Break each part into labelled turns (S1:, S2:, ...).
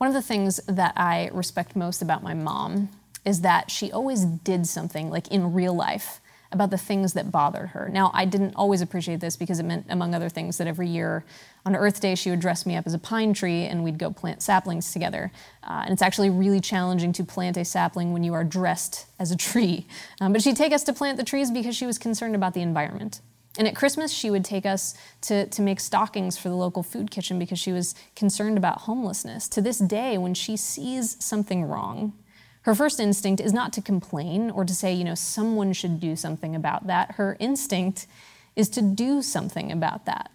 S1: One of the things that I respect most about my mom is that she always did something, like in real life, about the things that bothered her. Now, I didn't always appreciate this because it meant, among other things, that every year on Earth Day she would dress me up as a pine tree and we'd go plant saplings together. Uh, and it's actually really challenging to plant a sapling when you are dressed as a tree. Um, but she'd take us to plant the trees because she was concerned about the environment. And at Christmas, she would take us to, to make stockings for the local food kitchen because she was concerned about homelessness. To this day, when she sees something wrong, her first instinct is not to complain or to say, you know, someone should do something about that. Her instinct is to do something about that.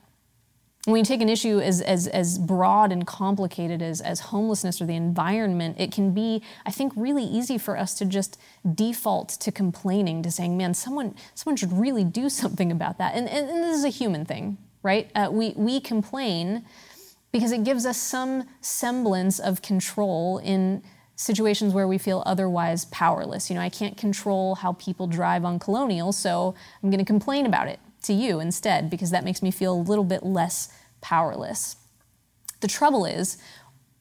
S1: When you take an issue as, as, as broad and complicated as, as homelessness or the environment, it can be, I think, really easy for us to just default to complaining, to saying, man, someone, someone should really do something about that. And, and, and this is a human thing, right? Uh, we, we complain because it gives us some semblance of control in situations where we feel otherwise powerless. You know, I can't control how people drive on Colonial, so I'm going to complain about it to you instead because that makes me feel a little bit less powerless. The trouble is,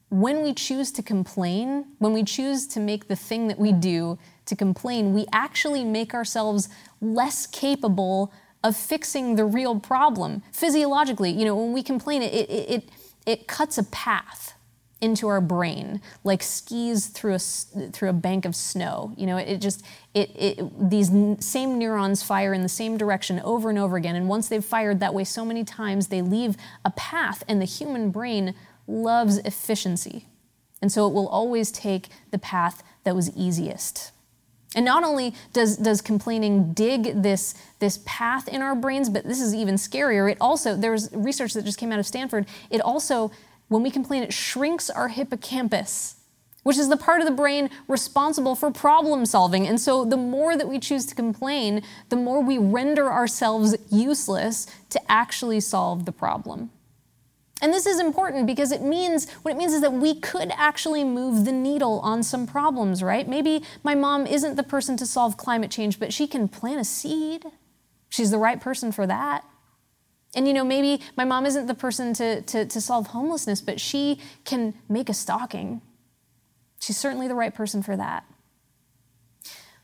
S1: when we choose to complain, when we choose to make the thing that we do to complain, we actually make ourselves less capable of fixing the real problem. Physiologically, you know, when we complain, it, it, it, it cuts a path into our brain like skis through a through a bank of snow. You know it, just it, it these same neurons fire in the same direction over and over again. And once they've fired that way so many times they leave a path and the human brain loves efficiency. And so it will always take the path that was easiest. And not only does, does complaining dig this, this path in our brains, but this is even scarier. It also, there's research that just came out of Stanford, it also when we complain, it shrinks our hippocampus, which is the part of the brain responsible for problem solving. And so, the more that we choose to complain, the more we render ourselves useless to actually solve the problem. And this is important because it means what it means is that we could actually move the needle on some problems, right? Maybe my mom isn't the person to solve climate change, but she can plant a seed. She's the right person for that. And you know, maybe my mom isn't the person to, to, to solve homelessness, but she can make a stocking. She's certainly the right person for that.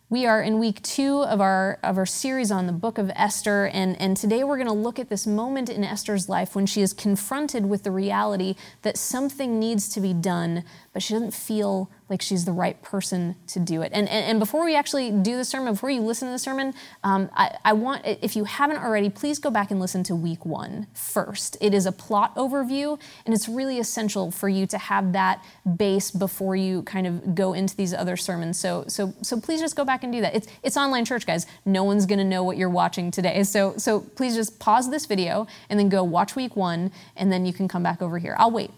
S1: We are in week two of our, of our series on the book of Esther, and, and today we're going to look at this moment in Esther's life when she is confronted with the reality that something needs to be done, but she doesn't feel like she's the right person to do it. And, and, and before we actually do the sermon, before you listen to the sermon, um, I, I want, if you haven't already, please go back and listen to week one first. It is a plot overview, and it's really essential for you to have that base before you kind of go into these other sermons. So, so, so please just go back and do that. It's, it's online church, guys. No one's going to know what you're watching today. So, so please just pause this video and then go watch week one, and then you can come back over here. I'll wait.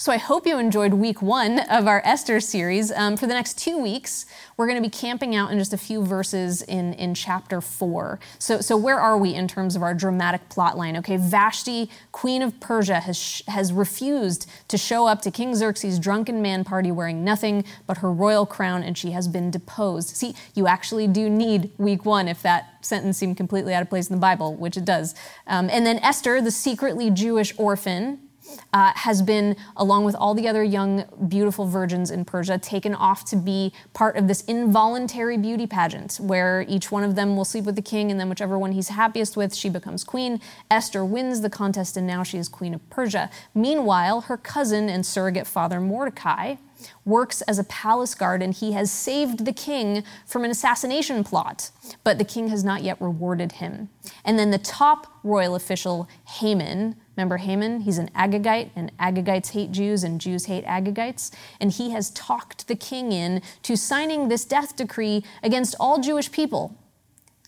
S1: So I hope you enjoyed week one of our Esther series. Um, for the next two weeks, we're going to be camping out in just a few verses in, in chapter four. So, so where are we in terms of our dramatic plot line? Okay, Vashti, queen of Persia, has, has refused to show up to King Xerxes' drunken man party wearing nothing but her royal crown, and she has been deposed. See, you actually do need week one if that sentence seemed completely out of place in the Bible, which it does. Um, and then Esther, the secretly Jewish orphan, uh, has been, along with all the other young, beautiful virgins in Persia, taken off to be part of this involuntary beauty pageant where each one of them will sleep with the king, and then whichever one he's happiest with, she becomes queen. Esther wins the contest, and now she is queen of Persia. Meanwhile, her cousin and surrogate father, Mordecai, works as a palace guard and he has saved the king from an assassination plot, but the king has not yet rewarded him. And then the top royal official, Haman, Remember Haman? He's an Agagite, and Agagites hate Jews, and Jews hate Agagites. And he has talked the king in to signing this death decree against all Jewish people.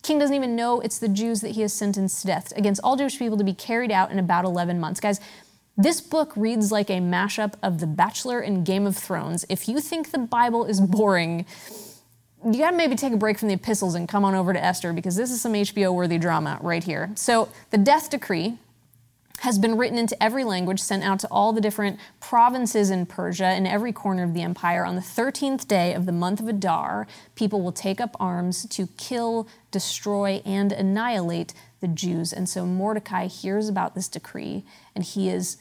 S1: King doesn't even know it's the Jews that he has sentenced to death, against all Jewish people to be carried out in about 11 months. Guys, this book reads like a mashup of The Bachelor and Game of Thrones. If you think the Bible is boring, you gotta maybe take a break from the epistles and come on over to Esther because this is some HBO worthy drama right here. So, the death decree has been written into every language, sent out to all the different provinces in Persia in every corner of the empire. On the 13th day of the month of Adar, people will take up arms to kill, destroy, and annihilate the Jews. And so Mordecai hears about this decree, and he is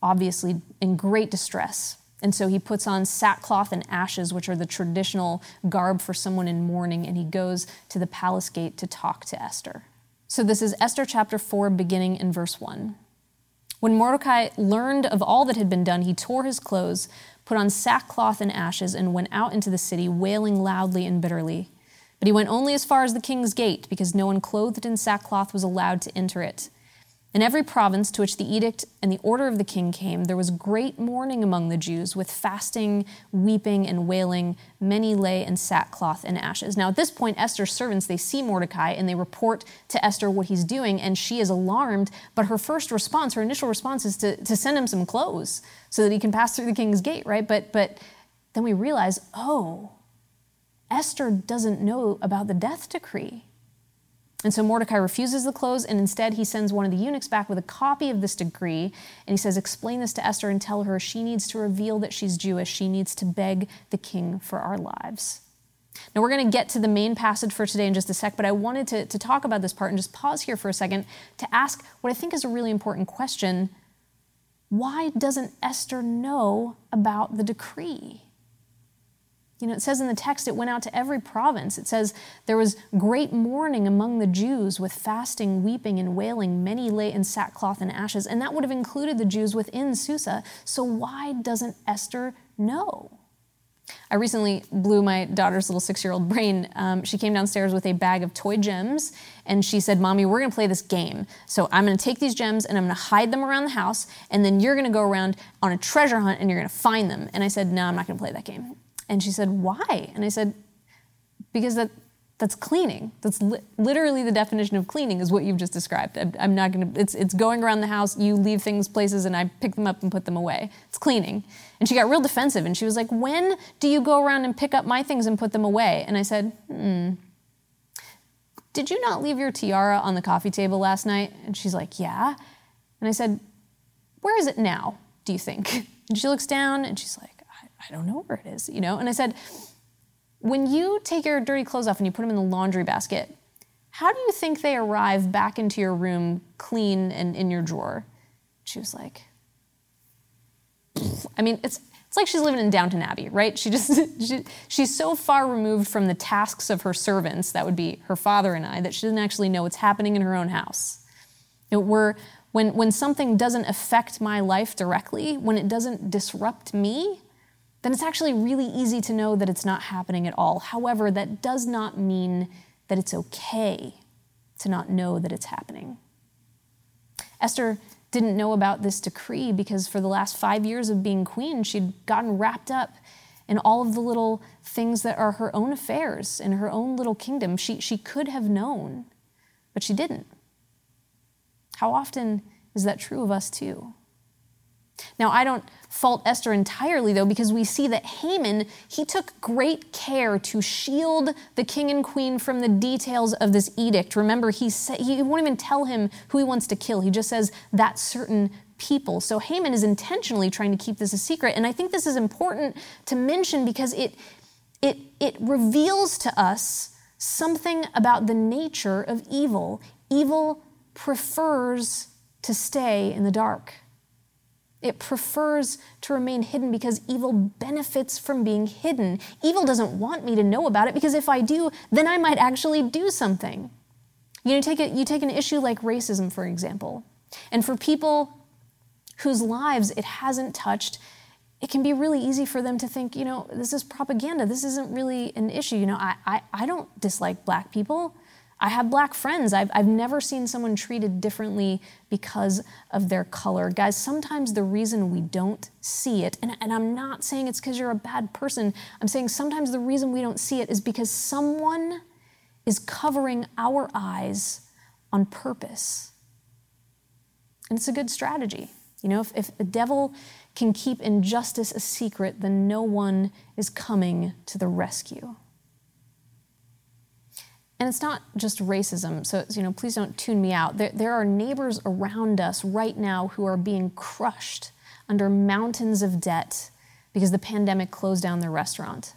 S1: obviously in great distress. And so he puts on sackcloth and ashes, which are the traditional garb for someone in mourning, and he goes to the palace gate to talk to Esther. So this is Esther chapter 4, beginning in verse 1. When Mordecai learned of all that had been done, he tore his clothes, put on sackcloth and ashes, and went out into the city, wailing loudly and bitterly. But he went only as far as the king's gate, because no one clothed in sackcloth was allowed to enter it. In every province to which the edict and the order of the king came, there was great mourning among the Jews, with fasting, weeping, and wailing. Many lay in sackcloth and ashes. Now, at this point, Esther's servants they see Mordecai and they report to Esther what he's doing, and she is alarmed. But her first response, her initial response, is to, to send him some clothes so that he can pass through the king's gate, right? But but then we realize, oh, Esther doesn't know about the death decree. And so Mordecai refuses the clothes, and instead he sends one of the eunuchs back with a copy of this decree. And he says, Explain this to Esther and tell her she needs to reveal that she's Jewish. She needs to beg the king for our lives. Now, we're going to get to the main passage for today in just a sec, but I wanted to, to talk about this part and just pause here for a second to ask what I think is a really important question Why doesn't Esther know about the decree? You know, it says in the text it went out to every province. It says there was great mourning among the Jews with fasting, weeping, and wailing. Many lay in sackcloth and ashes. And that would have included the Jews within Susa. So why doesn't Esther know? I recently blew my daughter's little six year old brain. Um, she came downstairs with a bag of toy gems and she said, Mommy, we're gonna play this game. So I'm gonna take these gems and I'm gonna hide them around the house, and then you're gonna go around on a treasure hunt and you're gonna find them. And I said, No, I'm not gonna play that game. And she said, Why? And I said, Because that, that's cleaning. That's li- literally the definition of cleaning, is what you've just described. I'm, I'm not going to, it's, it's going around the house, you leave things places, and I pick them up and put them away. It's cleaning. And she got real defensive and she was like, When do you go around and pick up my things and put them away? And I said, Hmm. Did you not leave your tiara on the coffee table last night? And she's like, Yeah. And I said, Where is it now, do you think? And she looks down and she's like, I don't know where it is, you know? And I said, when you take your dirty clothes off and you put them in the laundry basket, how do you think they arrive back into your room clean and in your drawer? She was like, I mean, it's, it's like she's living in Downton Abbey, right? She just, she, she's so far removed from the tasks of her servants, that would be her father and I, that she doesn't actually know what's happening in her own house. Know, we're, when, when something doesn't affect my life directly, when it doesn't disrupt me, then it's actually really easy to know that it's not happening at all. However, that does not mean that it's okay to not know that it's happening. Esther didn't know about this decree because for the last five years of being queen, she'd gotten wrapped up in all of the little things that are her own affairs in her own little kingdom. She, she could have known, but she didn't. How often is that true of us too? Now, I don't fault Esther entirely, though, because we see that Haman, he took great care to shield the king and queen from the details of this edict. Remember, he, sa- he won't even tell him who he wants to kill. He just says that certain people. So Haman is intentionally trying to keep this a secret. And I think this is important to mention because it, it, it reveals to us something about the nature of evil. Evil prefers to stay in the dark. It prefers to remain hidden because evil benefits from being hidden. Evil doesn't want me to know about it because if I do, then I might actually do something. You know, take a, you take an issue like racism, for example, and for people whose lives it hasn't touched, it can be really easy for them to think, you know, this is propaganda. This isn't really an issue. You know, I, I, I don't dislike black people. I have black friends. I've, I've never seen someone treated differently because of their color. Guys, sometimes the reason we don't see it, and, and I'm not saying it's because you're a bad person, I'm saying sometimes the reason we don't see it is because someone is covering our eyes on purpose. And it's a good strategy. You know, if, if the devil can keep injustice a secret, then no one is coming to the rescue. And it's not just racism, so you know, please don't tune me out. There, there are neighbors around us right now who are being crushed under mountains of debt because the pandemic closed down their restaurant.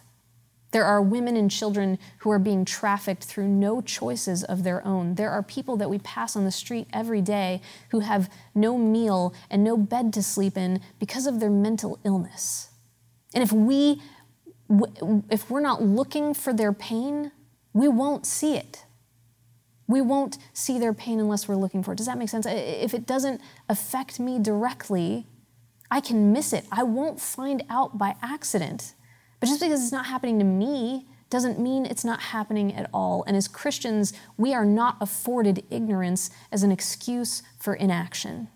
S1: There are women and children who are being trafficked through no choices of their own. There are people that we pass on the street every day who have no meal and no bed to sleep in because of their mental illness. And if we if we're not looking for their pain, we won't see it. We won't see their pain unless we're looking for it. Does that make sense? If it doesn't affect me directly, I can miss it. I won't find out by accident. But just because it's not happening to me doesn't mean it's not happening at all. And as Christians, we are not afforded ignorance as an excuse for inaction.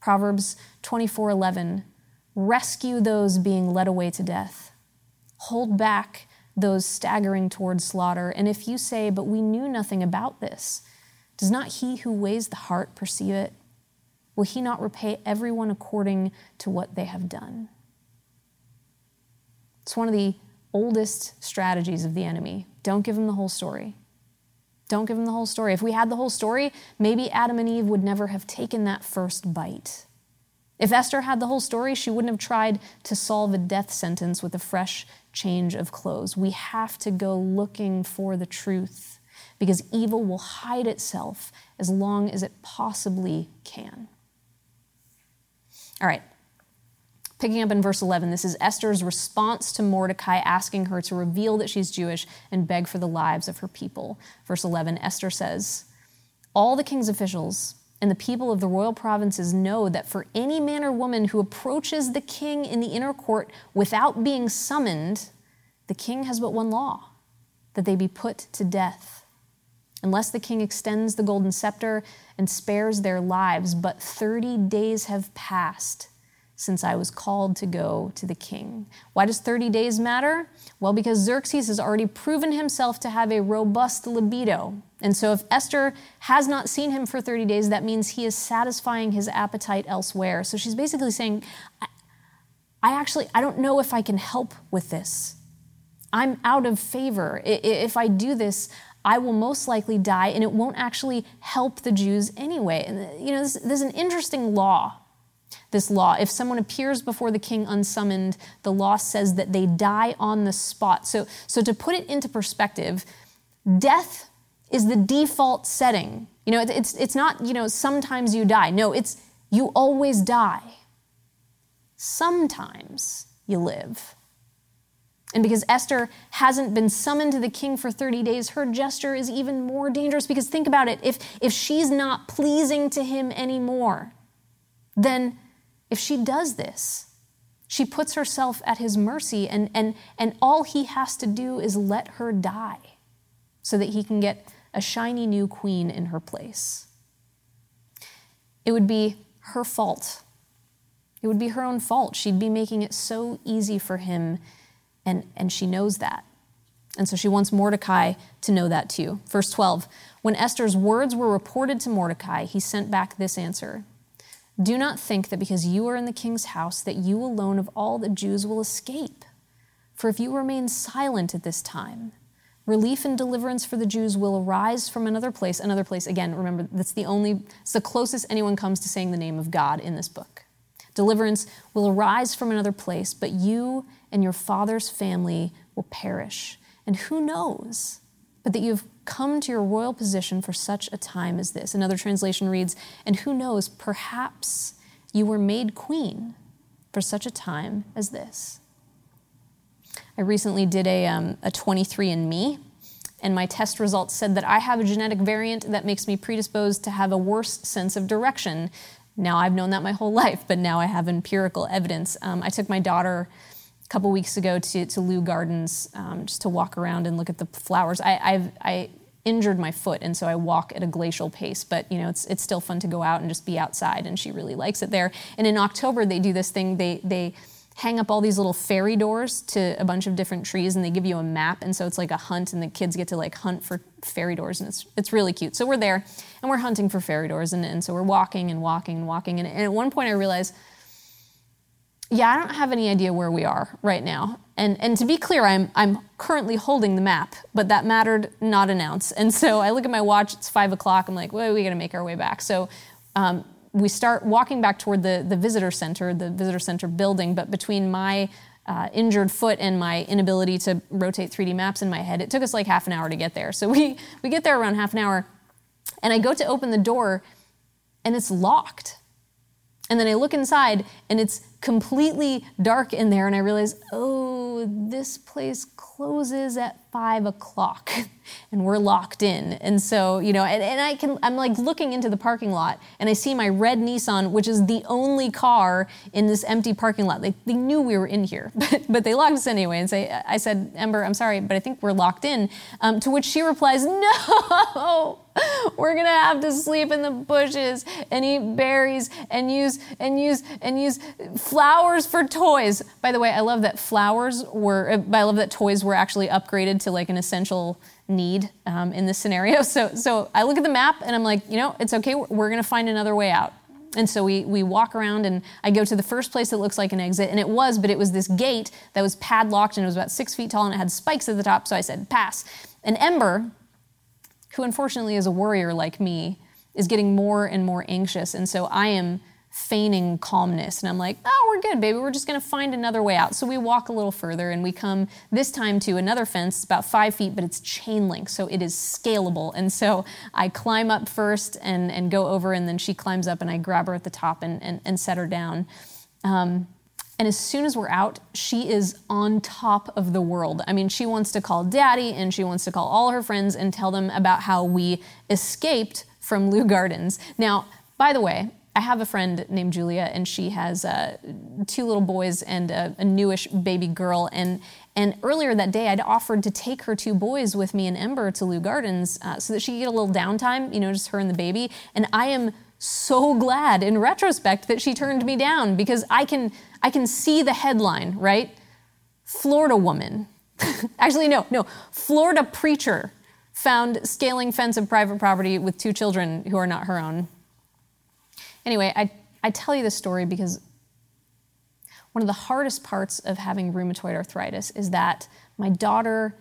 S1: Proverbs 24:11 Rescue those being led away to death. Hold back those staggering towards slaughter. And if you say, But we knew nothing about this, does not he who weighs the heart perceive it? Will he not repay everyone according to what they have done? It's one of the oldest strategies of the enemy. Don't give him the whole story. Don't give him the whole story. If we had the whole story, maybe Adam and Eve would never have taken that first bite. If Esther had the whole story, she wouldn't have tried to solve a death sentence with a fresh change of clothes. We have to go looking for the truth because evil will hide itself as long as it possibly can. All right, Picking up in verse 11, this is Esther's response to Mordecai asking her to reveal that she's Jewish and beg for the lives of her people. Verse 11, Esther says, All the king's officials and the people of the royal provinces know that for any man or woman who approaches the king in the inner court without being summoned, the king has but one law that they be put to death. Unless the king extends the golden scepter and spares their lives, but 30 days have passed since I was called to go to the king. Why does 30 days matter? Well, because Xerxes has already proven himself to have a robust libido. And so if Esther has not seen him for 30 days, that means he is satisfying his appetite elsewhere. So she's basically saying, I actually I don't know if I can help with this. I'm out of favor. If I do this, I will most likely die, and it won't actually help the Jews anyway. And you know, there's an interesting law this law. If someone appears before the king unsummoned, the law says that they die on the spot. So, so to put it into perspective, death is the default setting. You know, it's, it's not, you know, sometimes you die. No, it's you always die. Sometimes you live. And because Esther hasn't been summoned to the king for 30 days, her gesture is even more dangerous because think about it. If, if she's not pleasing to him anymore, then if she does this, she puts herself at his mercy, and, and, and all he has to do is let her die so that he can get a shiny new queen in her place. It would be her fault. It would be her own fault. She'd be making it so easy for him, and, and she knows that. And so she wants Mordecai to know that too. Verse 12 When Esther's words were reported to Mordecai, he sent back this answer do not think that because you are in the king's house that you alone of all the Jews will escape. For if you remain silent at this time, relief and deliverance for the Jews will arise from another place. Another place, again, remember, that's the only, it's the closest anyone comes to saying the name of God in this book. Deliverance will arise from another place, but you and your father's family will perish. And who knows but that you've come to your royal position for such a time as this. Another translation reads, And who knows, perhaps you were made queen for such a time as this. I recently did a, um, a 23andMe, and my test results said that I have a genetic variant that makes me predisposed to have a worse sense of direction. Now, I've known that my whole life, but now I have empirical evidence. Um, I took my daughter a couple weeks ago to, to Leu Gardens um, just to walk around and look at the flowers. I, I've, I injured my foot, and so I walk at a glacial pace. But you know, it's it's still fun to go out and just be outside, and she really likes it there. And in October, they do this thing. They they hang up all these little fairy doors to a bunch of different trees, and they give you a map, and so it's like a hunt, and the kids get to like hunt for fairy doors, and it's it's really cute. So we're there, and we're hunting for fairy doors, and, and so we're walking and walking and walking, and, and at one point I realized yeah, I don't have any idea where we are right now. And, and to be clear, I'm, I'm currently holding the map, but that mattered not an ounce. And so I look at my watch, it's five o'clock. I'm like, well, we gotta make our way back. So um, we start walking back toward the, the visitor center, the visitor center building, but between my uh, injured foot and my inability to rotate 3D maps in my head, it took us like half an hour to get there. So we, we get there around half an hour, and I go to open the door, and it's locked. And then I look inside, and it's completely dark in there, and I realize, oh, this place closes at five o'clock and we're locked in. And so, you know, and, and, I can, I'm like looking into the parking lot and I see my red Nissan, which is the only car in this empty parking lot. They, they knew we were in here, but, but they locked us anyway. And say, I said, Ember, I'm sorry, but I think we're locked in. Um, to which she replies, no, we're gonna have to sleep in the bushes and eat berries and use and use and use flowers for toys. By the way, I love that flowers were. I love that toys were actually upgraded to like an essential need um, in this scenario. So so I look at the map and I'm like, you know, it's okay. We're gonna find another way out. And so we, we walk around, and I go to the first place that looks like an exit, and it was, but it was this gate that was padlocked, and it was about six feet tall, and it had spikes at the top. So I said, pass. And Ember, who unfortunately is a warrior like me, is getting more and more anxious. And so I am feigning calmness. And I'm like, oh, we're good, baby. We're just going to find another way out. So we walk a little further and we come this time to another fence. It's about five feet, but it's chain link. So it is scalable. And so I climb up first and, and go over, and then she climbs up and I grab her at the top and, and, and set her down. Um, and as soon as we're out, she is on top of the world. I mean, she wants to call daddy and she wants to call all her friends and tell them about how we escaped from Leu Gardens. Now, by the way, I have a friend named Julia, and she has uh, two little boys and a, a, newish baby girl. And and earlier that day, I'd offered to take her two boys with me and Ember to Leu Gardens uh, so that she could get a little downtime, you know, just her and the baby. And I am so glad in retrospect that she turned me down because I can I can see the headline, right? Florida woman. Actually, no, no. Florida preacher found scaling fence of private property with two children who are not her own. Anyway, I, I tell you this story because one of the hardest parts of having rheumatoid arthritis is that my daughter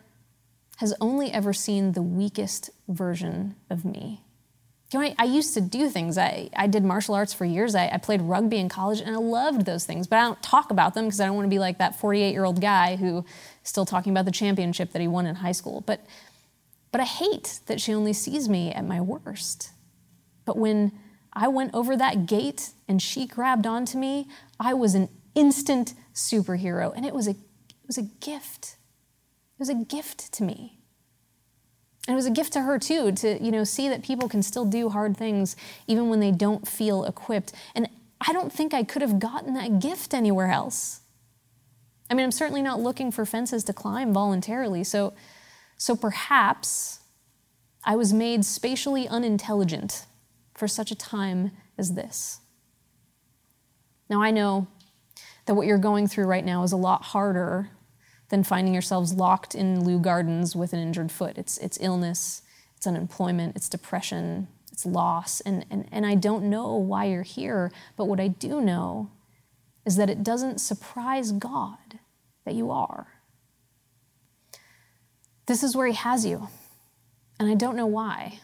S1: has only ever seen the weakest version of me. You know, I, I, used to do things. I, I did martial arts for years. I, I, played rugby in college and I loved those things, but I don't talk about them because I don't want to be like that 48 year old guy who is still talking about the championship that he won in high school. But, but I hate that she only sees me at my worst. But when I went over that gate and she grabbed onto me, I was an instant superhero. And it was a, it was a gift. It was a gift to me. And it was a gift to her too, to you know see that people can still do hard things even when they don't feel equipped. And I don't think I could have gotten that gift anywhere else. I mean, I'm certainly not looking for fences to climb voluntarily. So, so perhaps I was made spatially unintelligent for such a time as this. Now I know that what you're going through right now is a lot harder than finding yourselves locked in Leu Gardens with an injured foot. It's, it's illness, it's unemployment, it's depression, it's loss. And, and, and I don't know why you're here, but what I do know is that it doesn't surprise God that you are. This is where He has you, and I don't know why.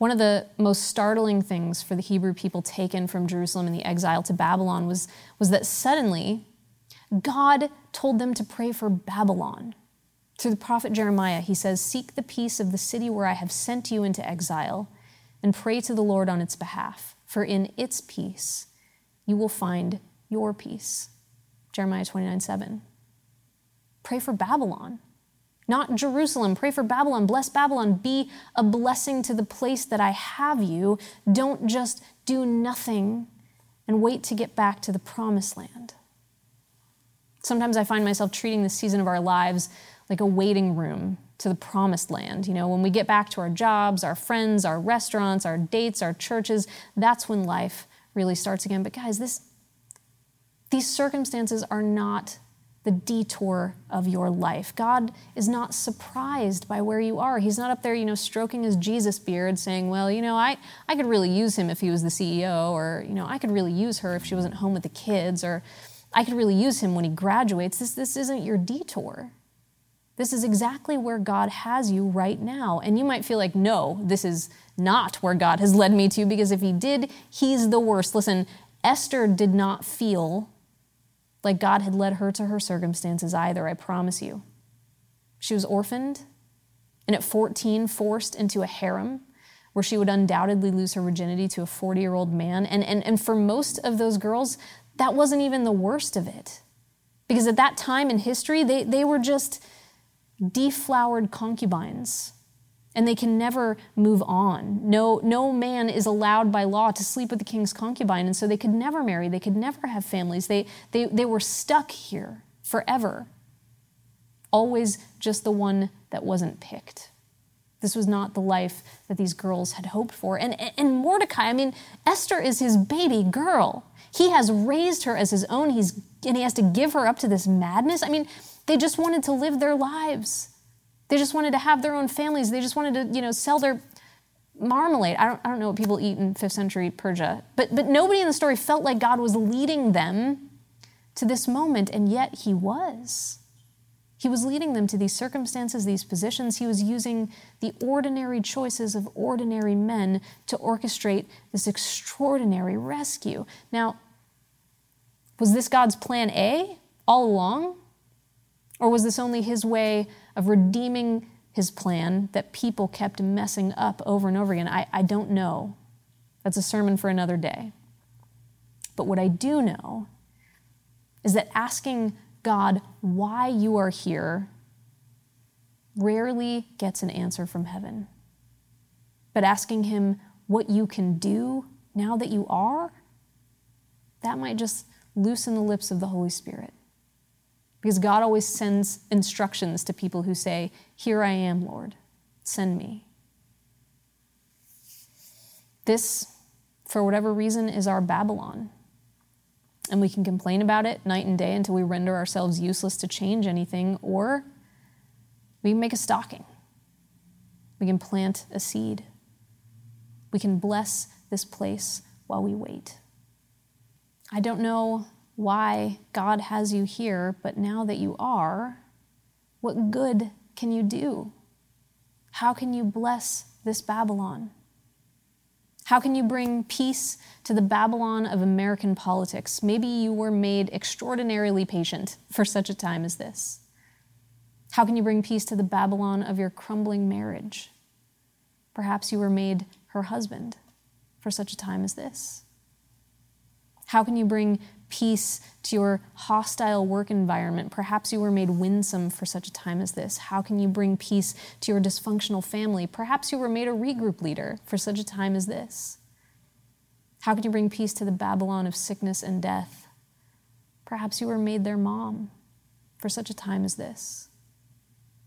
S1: One of the most startling things for the Hebrew people taken from Jerusalem in the exile to Babylon was, was that suddenly God told them to pray for Babylon. Through the prophet Jeremiah, he says, Seek the peace of the city where I have sent you into exile, and pray to the Lord on its behalf, for in its peace you will find your peace. Jeremiah 29 7. Pray for Babylon, not Jerusalem. Pray for Babylon. Bless Babylon. Be a blessing to the place that I have you. Don't just do nothing and wait to get back to the promised land. Sometimes I find myself treating this season of our lives like a waiting room to the promised land. You know, when we get back to our jobs, our friends, our restaurants, our dates, our churches, that's when life really starts again. But guys, this these circumstances are not the detour of your life. God is not surprised by where you are. He's not up there, you know, stroking his Jesus beard saying, "Well, you know, I I could really use him if he was the CEO or, you know, I could really use her if she wasn't home with the kids or I could really use him when he graduates. This, this isn't your detour. This is exactly where God has you right now. And you might feel like, no, this is not where God has led me to, because if he did, he's the worst. Listen, Esther did not feel like God had led her to her circumstances either, I promise you. She was orphaned and at 14 forced into a harem where she would undoubtedly lose her virginity to a 40 year old man. And, and, and for most of those girls, that wasn't even the worst of it. Because at that time in history, they, they were just deflowered concubines and they can never move on. No, no man is allowed by law to sleep with the king's concubine, and so they could never marry, they could never have families. They, they, they were stuck here forever. Always just the one that wasn't picked. This was not the life that these girls had hoped for. And, and Mordecai, I mean, Esther is his baby girl. He has raised her as his own, He's, and he has to give her up to this madness. I mean, they just wanted to live their lives. They just wanted to have their own families. They just wanted to, you know, sell their marmalade. I don't, I don't know what people eat in fifth century Persia, but, but nobody in the story felt like God was leading them to this moment, and yet He was. He was leading them to these circumstances, these positions. He was using the ordinary choices of ordinary men to orchestrate this extraordinary rescue. Now, was this God's plan A all along? Or was this only his way of redeeming his plan that people kept messing up over and over again? I, I don't know. That's a sermon for another day. But what I do know is that asking God why you are here rarely gets an answer from heaven. But asking Him what you can do now that you are, that might just loosen the lips of the Holy Spirit. Because God always sends instructions to people who say, Here I am, Lord, send me. This, for whatever reason, is our Babylon and we can complain about it night and day until we render ourselves useless to change anything, or we can make a stocking. We can plant a seed. We can bless this place while we wait. I don't know why God has you here, but now that you are, what good can you do? How can you bless this Babylon? How can you bring peace to the Babylon of American politics? Maybe you were made extraordinarily patient for such a time as this. How can you bring peace to the Babylon of your crumbling marriage? Perhaps you were made her husband for such a time as this. How can you bring peace to your hostile work environment. Perhaps you were made winsome for such a time as this. How can you bring peace to your dysfunctional family? Perhaps you were made a regroup leader for such a time as this. How can you bring peace to the Babylon of sickness and death? Perhaps you were made their mom for such a time as this.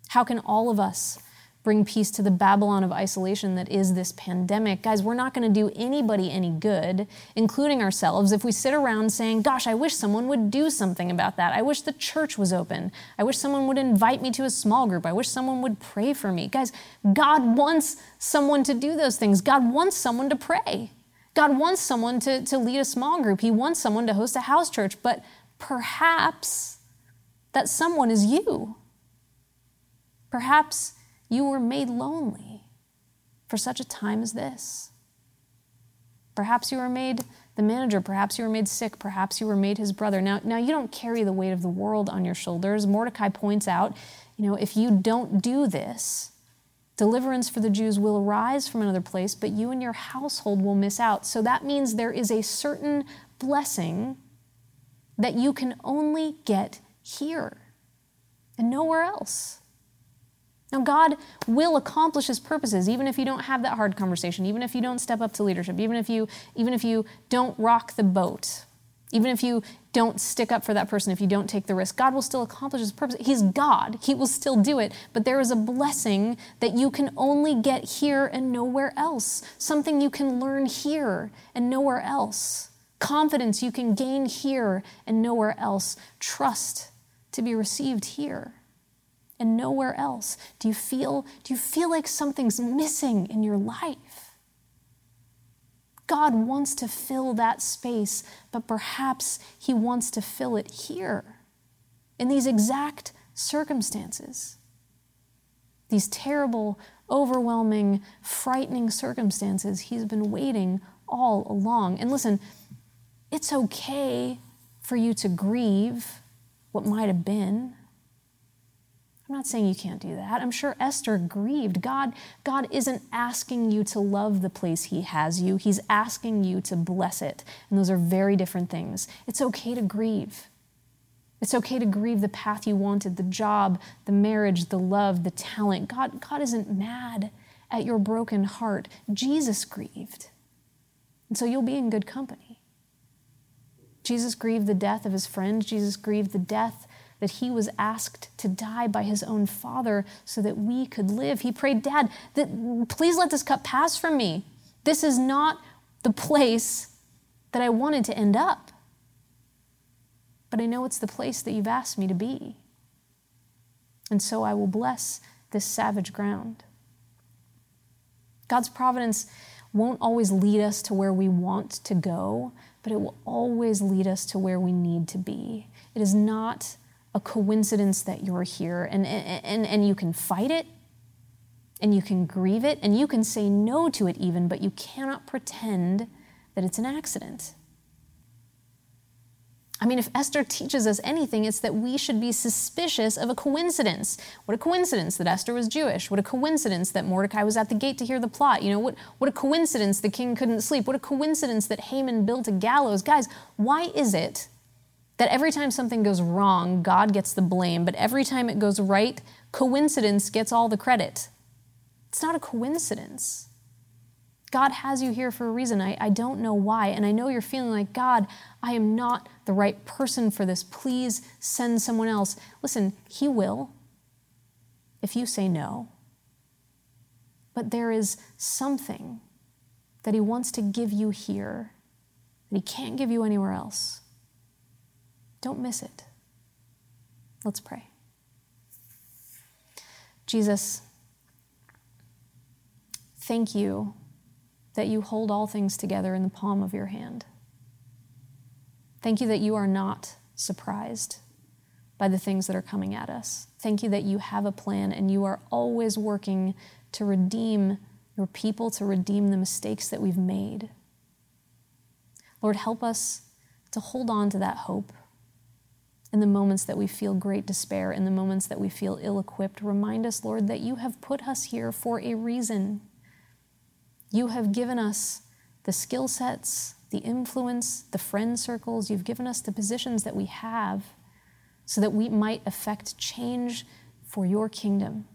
S1: How can all of us bring peace to the Babylon of isolation that is this pandemic. Guys, we're not going to do anybody any good, including ourselves, if we sit around saying, Gosh, I wish someone would do something about that. I wish the church was open. I wish someone would invite me to a small group. I wish someone would pray for me. Guys, God wants someone to do those things. God wants someone to pray. God wants someone to, to lead a small group. He wants someone to host a house church, but perhaps that someone is you. Perhaps you were made lonely for such a time as this. Perhaps you were made the manager, perhaps you were made sick, perhaps you were made his brother. Now, now you don't carry the weight of the world on your shoulders. Mordecai points out, you know, if you don't do this, deliverance for the Jews will arise from another place, but you and your household will miss out. So that means there is a certain blessing that you can only get here and nowhere else. Now, God will accomplish His purposes, even if you don't have that hard conversation, even if you don't step up to leadership, even if you, even if you don't rock the boat, even if you don't stick up for that person, if you don't take the risk. God will still accomplish His purpose. He's God, He will still do it. But there is a blessing that you can only get here and nowhere else, something you can learn here and nowhere else, confidence you can gain here and nowhere else, trust to be received here and nowhere else? Do you feel, do you feel like something's missing in your life? God wants to fill that space, but perhaps He wants to fill it here in these exact circumstances. These terrible, overwhelming, frightening circumstances He's been waiting all along. And listen, it's okay for you to grieve what might have been. I'm not saying you can't do that. I'm sure Esther grieved. God, God isn't asking you to love the place He has you, He's asking you to bless it. And those are very different things. It's okay to grieve. It's okay to grieve the path you wanted, the job, the marriage, the love, the talent. God, God isn't mad at your broken heart. Jesus grieved. And so you'll be in good company. Jesus grieved the death of his friend. Jesus grieved the death that he was asked to die by his own father so that we could live. He prayed, Dad, that, please let this cup pass from me. This is not the place that I wanted to end up. But I know it's the place that you've asked me to be. And so I will bless this savage ground. God's providence won't always lead us to where we want to go, but it will always lead us to where we need to be. It is not a coincidence that you're here, and, and, and you can fight it, and you can grieve it, and you can say no to it even, but you cannot pretend that it's an accident. I mean, if Esther teaches us anything, it's that we should be suspicious of a coincidence. What a coincidence that Esther was Jewish. What a coincidence that Mordecai was at the gate to hear the plot. You know, what, what a coincidence the king couldn't sleep. What a coincidence that Haman built a gallows. Guys, why is it that every time something goes wrong, God gets the blame, but every time it goes right, coincidence gets all the credit? It's not a coincidence. God has you here for a reason. I, I don't know why. And I know you're feeling like, God, I am not the right person for this. Please send someone else. Listen, He will if you say no. But there is something that He wants to give you here that He can't give you anywhere else. Don't miss it. Let's pray. Jesus, thank you that you hold all things together in the palm of your hand. Thank you that you are not surprised by the things that are coming at us. Thank you that you have a plan and you are always working to redeem your people, to redeem the mistakes that we've made. Lord, help us to hold on to that hope in the moments that we feel great despair, in the moments that we feel ill equipped. Remind us, Lord, that you have put us here for a reason. You have given us the skill sets, the influence, the friend circles. You've given us the positions that we have so that we might affect change for your kingdom.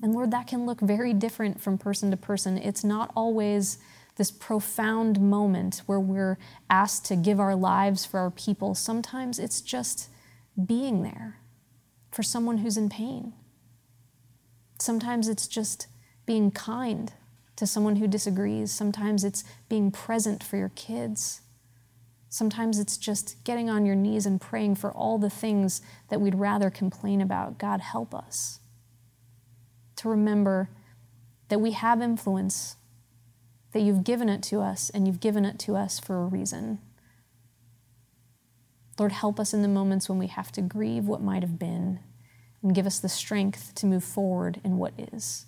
S1: And Lord, that can look very different from person to person. It's not always this profound moment where we're asked to give our lives for our people. Sometimes it's just being there for someone who's in pain. Sometimes it's just being kind to someone who disagrees. Sometimes it's being present for your kids. Sometimes it's just getting on your knees and praying for all the things that we'd rather complain about. God, help us to remember that we have influence, that you've given it to us, and you've given it to us for a reason. Lord, help us in the moments when we have to grieve what might have been and give us the strength to move forward in what is.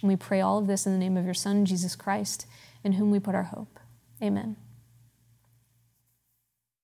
S1: And we pray all of this in the name of your Son, Jesus Christ, in whom we put our hope. Amen.